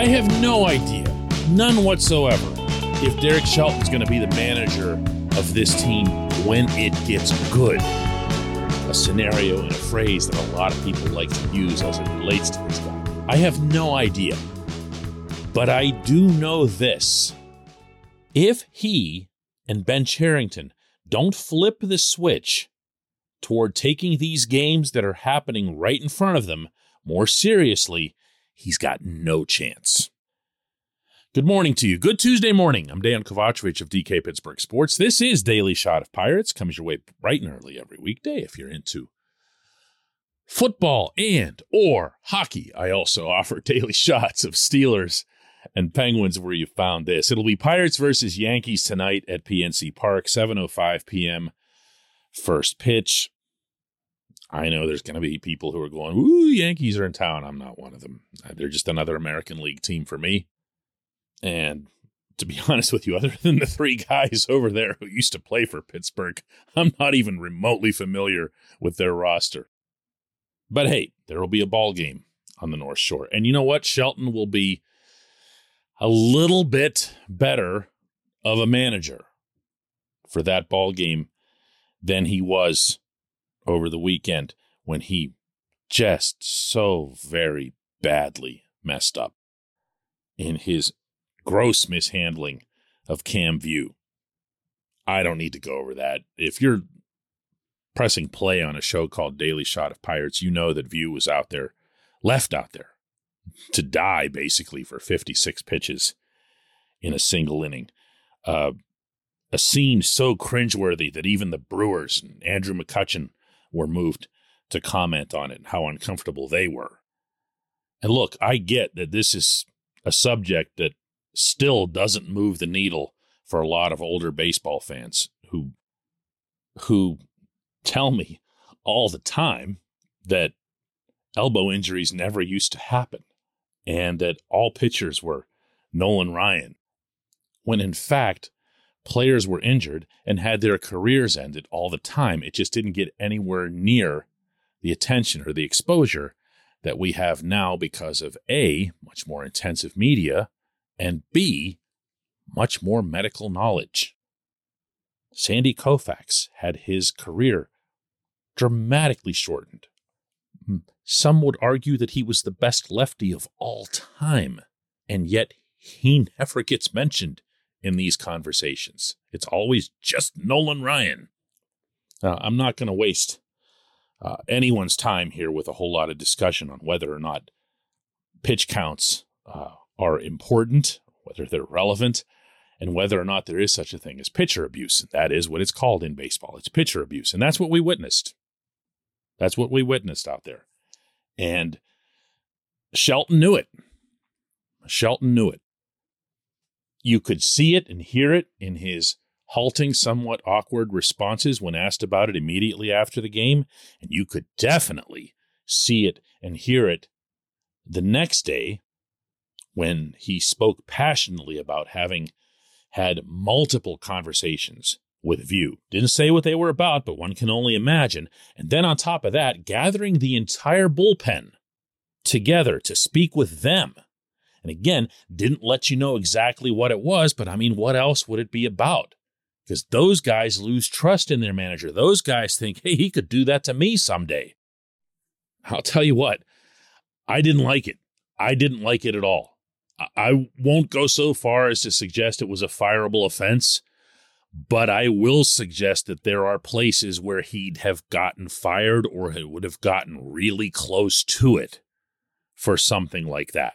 I have no idea, none whatsoever, if Derek Shelton's going to be the manager of this team when it gets good. A scenario and a phrase that a lot of people like to use as it relates to this guy. I have no idea. But I do know this. If he and Ben Cherington don't flip the switch toward taking these games that are happening right in front of them more seriously, he's got no chance. Good morning to you. Good Tuesday morning. I'm Dan Kovacevic of DK Pittsburgh Sports. This is Daily Shot of Pirates. Comes your way bright and early every weekday if you're into football and or hockey. I also offer daily shots of Steelers and Penguins where you found this. It'll be Pirates versus Yankees tonight at PNC Park, 7:05 p.m. First pitch. I know there's going to be people who are going, "Ooh, Yankees are in town." I'm not one of them. Uh, they're just another American League team for me. And to be honest with you, other than the three guys over there who used to play for Pittsburgh, I'm not even remotely familiar with their roster. But hey, there will be a ball game on the North Shore. And you know what? Shelton will be a little bit better of a manager for that ball game than he was over the weekend when he just so very badly messed up in his gross mishandling of Cam Vieaux. I don't need to go over that. If you're pressing play on a show called Daily Shot of Pirates, you know that Vieaux was out there, left out there to die basically for 56 pitches in a single inning. Uh, a scene so cringeworthy that even the Brewers and Andrew McCutchen were moved to comment on it how uncomfortable they were. And look, I get that this is a subject that still doesn't move the needle for a lot of older baseball fans who who tell me all the time that elbow injuries never used to happen and that all pitchers were Nolan Ryan when in fact players were injured and had their careers ended all the time. It just didn't get anywhere near the attention or the exposure that we have now because of A, much more intensive media, and B, much more medical knowledge. Sandy Koufax had his career dramatically shortened. Hmm. Some would argue that he was the best lefty of all time, and yet he never gets mentioned in these conversations. It's always just Nolan Ryan. Uh, I'm not going to waste uh, anyone's time here with a whole lot of discussion on whether or not pitch counts uh, are important, whether they're relevant, and whether or not there is such a thing as pitcher abuse. That is what it's called in baseball. It's pitcher abuse. And that's what we witnessed. That's what we witnessed out there. And Shelton knew it. Shelton knew it. You could see it and hear it in his halting, somewhat awkward responses when asked about it immediately after the game. And you could definitely see it and hear it the next day when he spoke passionately about having had multiple conversations with Vieaux. Didn't say what they were about, but one can only imagine. And then on top of that, gathering the entire bullpen together to speak with them and again, didn't let you know exactly what it was, but I mean, what else would it be about? because those guys lose trust in their manager. Those guys think, hey, he could do that to me someday. I'll tell you what, I didn't like it. I didn't like it at all. I won't go so far as to suggest it was a fireable offense, but I will suggest that there are places where he'd have gotten fired or would have gotten really close to it for something like that.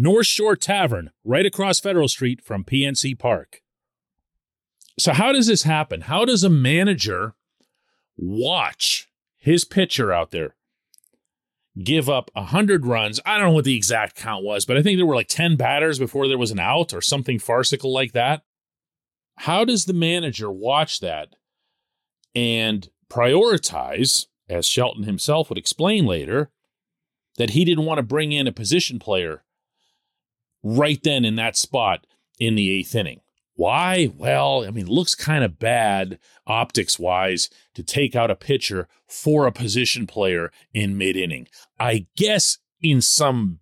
North Shore Tavern, right across Federal Street from PNC Park. So, how does this happen? How does a manager watch his pitcher out there give up 100 runs? I don't know what the exact count was, but I think there were like 10 batters before there was an out or something farcical like that. How does the manager watch that and prioritize, as Shelton himself would explain later, that he didn't want to bring in a position player right then in that spot in the eighth inning. Why? Well, I mean, looks kind of bad optics wise to take out a pitcher for a position player in mid inning. I guess in some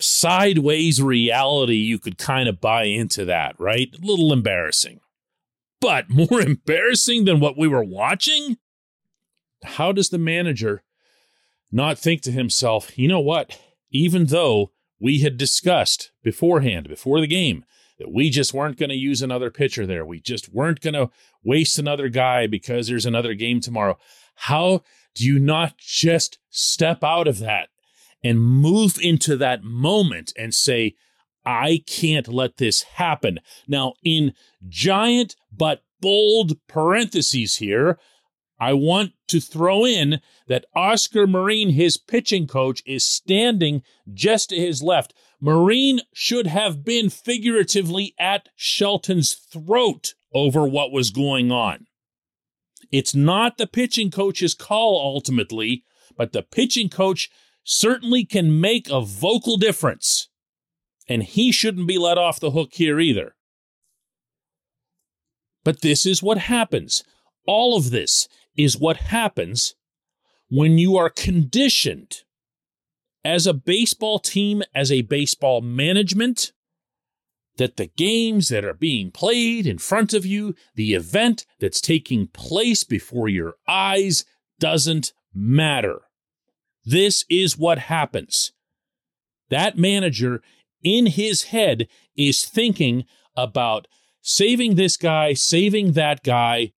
sideways reality, you could kind of buy into that, right? A little embarrassing. But more embarrassing than what we were watching? How does the manager not think to himself, you know what? Even though we had discussed beforehand, before the game, that we just weren't going to use another pitcher there. We just weren't going to waste another guy because there's another game tomorrow. How do you not just step out of that and move into that moment and say, I can't let this happen? Now, in giant but bold parentheses here, I want to throw in that Oscar Marin, his pitching coach, is standing just to his left. Marin should have been figuratively at Shelton's throat over what was going on. It's not the pitching coach's call ultimately, but the pitching coach certainly can make a vocal difference. And he shouldn't be let off the hook here either. But this is what happens. All of this is what happens when you are conditioned as a baseball team, as a baseball management, that the games that are being played in front of you, the event that's taking place before your eyes doesn't matter. This is what happens. That manager in his head is thinking about saving this guy, saving that guy,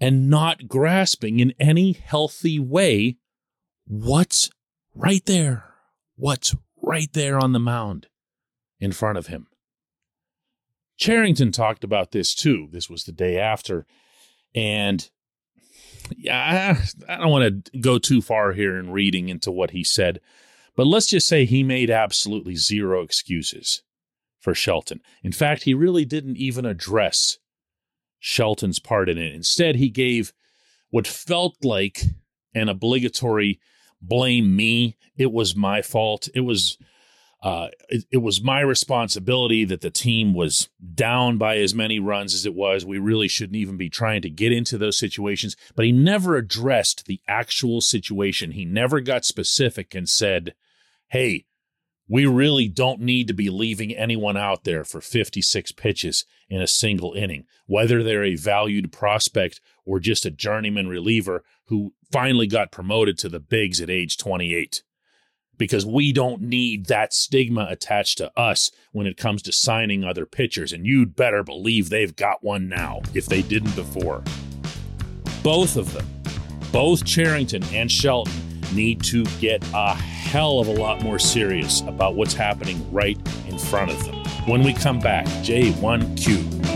and not grasping in any healthy way what's right there, what's right there on the mound in front of him. Cherington talked about this too. This was the day after. And yeah, I don't want to go too far here in reading into what he said, but let's just say he made absolutely zero excuses for Shelton. In fact, he really didn't even address Shelton's part in it. Instead, he gave what felt like an obligatory blame me. It was my fault. It was uh, it, it, was my responsibility that the team was down by as many runs as it was. We really shouldn't even be trying to get into those situations. But he never addressed the actual situation. He never got specific and said, "Hey, we really don't need to be leaving anyone out there for 56 pitches in a single inning, whether they're a valued prospect or just a journeyman reliever who finally got promoted to the bigs at age 28. Because we don't need that stigma attached to us when it comes to signing other pitchers. And you'd better believe they've got one now if they didn't before. Both of them, both Cherington and Shelton, need to get a hell of a lot more serious about what's happening right in front of them. When we come back, J1Q.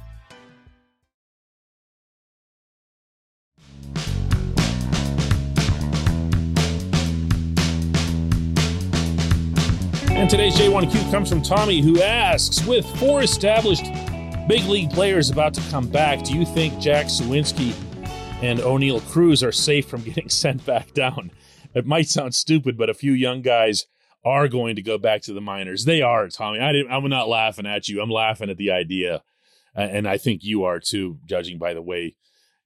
And today's J1Q comes from Tommy, who asks With four established big league players about to come back, do you think Jack Suwinski and Oneil Cruz are safe from getting sent back down? It might sound stupid, but a few young guys are going to go back to the minors. They are, Tommy. I didn't, I'm not laughing at you. I'm laughing at the idea. And I think you are too, judging by the way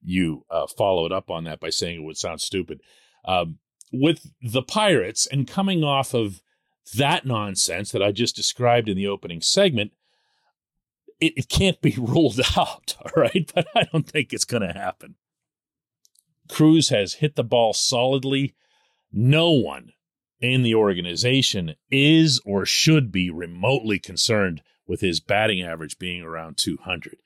you uh, followed up on that by saying it would sound stupid. Um, with the Pirates and coming off of that nonsense that I just described in the opening segment, it, it can't be ruled out, all right? But I don't think it's going to happen. Cruz has hit the ball solidly. No one in the organization is or should be remotely concerned with his batting average being around 200.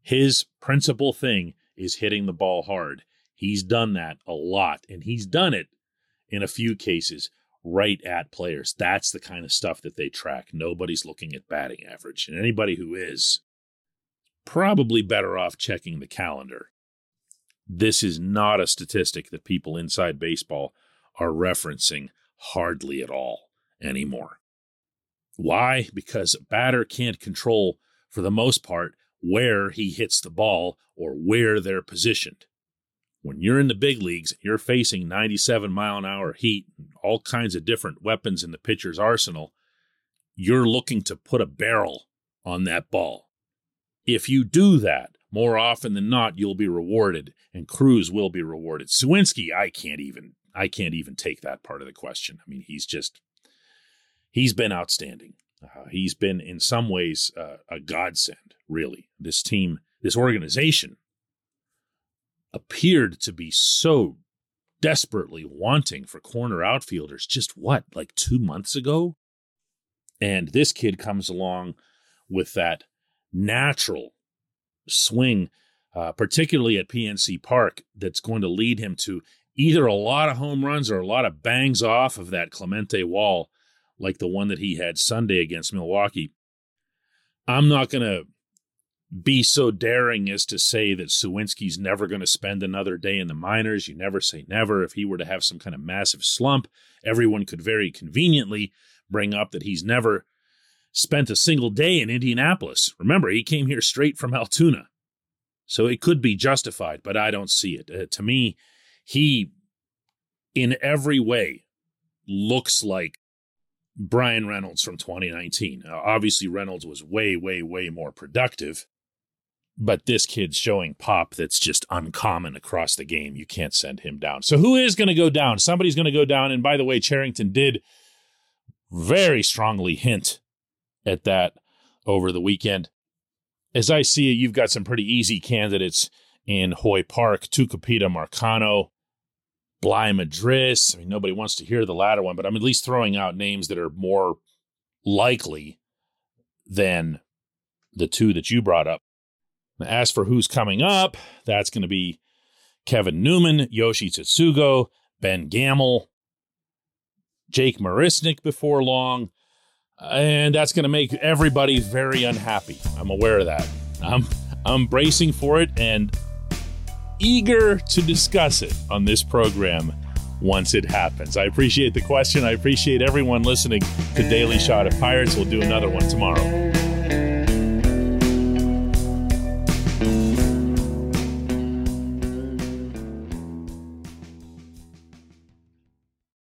His principal thing is hitting the ball hard. He's done that a lot, and he's done it in a few cases right at players. That's the kind of stuff that they track. Nobody's looking at batting average, and anybody who is probably better off checking the calendar. This is not a statistic that people inside baseball are referencing hardly at all anymore. Why? Because a batter can't control, for the most part, where he hits the ball or where they're positioned. When you're in the big leagues, you're facing 97 mile an hour heat, and all kinds of different weapons in the pitcher's arsenal. You're looking to put a barrel on that ball. If you do that, more often than not, you'll be rewarded, and Cruz will be rewarded. Suwinski, I can't even, I can't even take that part of the question. I mean, he's just, he's been outstanding. Uh, he's been, in some ways, uh, a godsend. Really, this team, this organization, appeared to be so desperately wanting for corner outfielders. Just what, like two months ago? And this kid comes along with that natural swing, uh, particularly at PNC Park, that's going to lead him to either a lot of home runs or a lot of bangs off of that Clemente wall, like the one that he had Sunday against Milwaukee. I'm not going to be so daring as to say that Suwinski's never going to spend another day in the minors. You never say never. If he were to have some kind of massive slump, everyone could very conveniently bring up that he's never spent a single day in Indianapolis. Remember, he came here straight from Altoona. So it could be justified, but I don't see it. Uh, to me, he, in every way, looks like Bryan Reynolds from 2019. Uh, obviously, Reynolds was way, way, way more productive, but this kid's showing pop that's just uncommon across the game. You can't send him down. So, who is going to go down? Somebody's going to go down. And by the way, Cherington did very strongly hint at that over the weekend. As I see it, you've got some pretty easy candidates in Hoy Park, Tucupita Marcano, Bligh Madris. I mean, nobody wants to hear the latter one, but I'm at least throwing out names that are more likely than the two that you brought up. As for who's coming up, that's going to be Kevin Newman, Yoshi Tsutsugo, Ben Gamel, Jake Marisnick before long. And that's going to make everybody very unhappy. I'm aware of that. I'm, I'm bracing for it and eager to discuss it on this program once it happens. I appreciate the question. I appreciate everyone listening to Daily Shot of Pirates. We'll do another one tomorrow.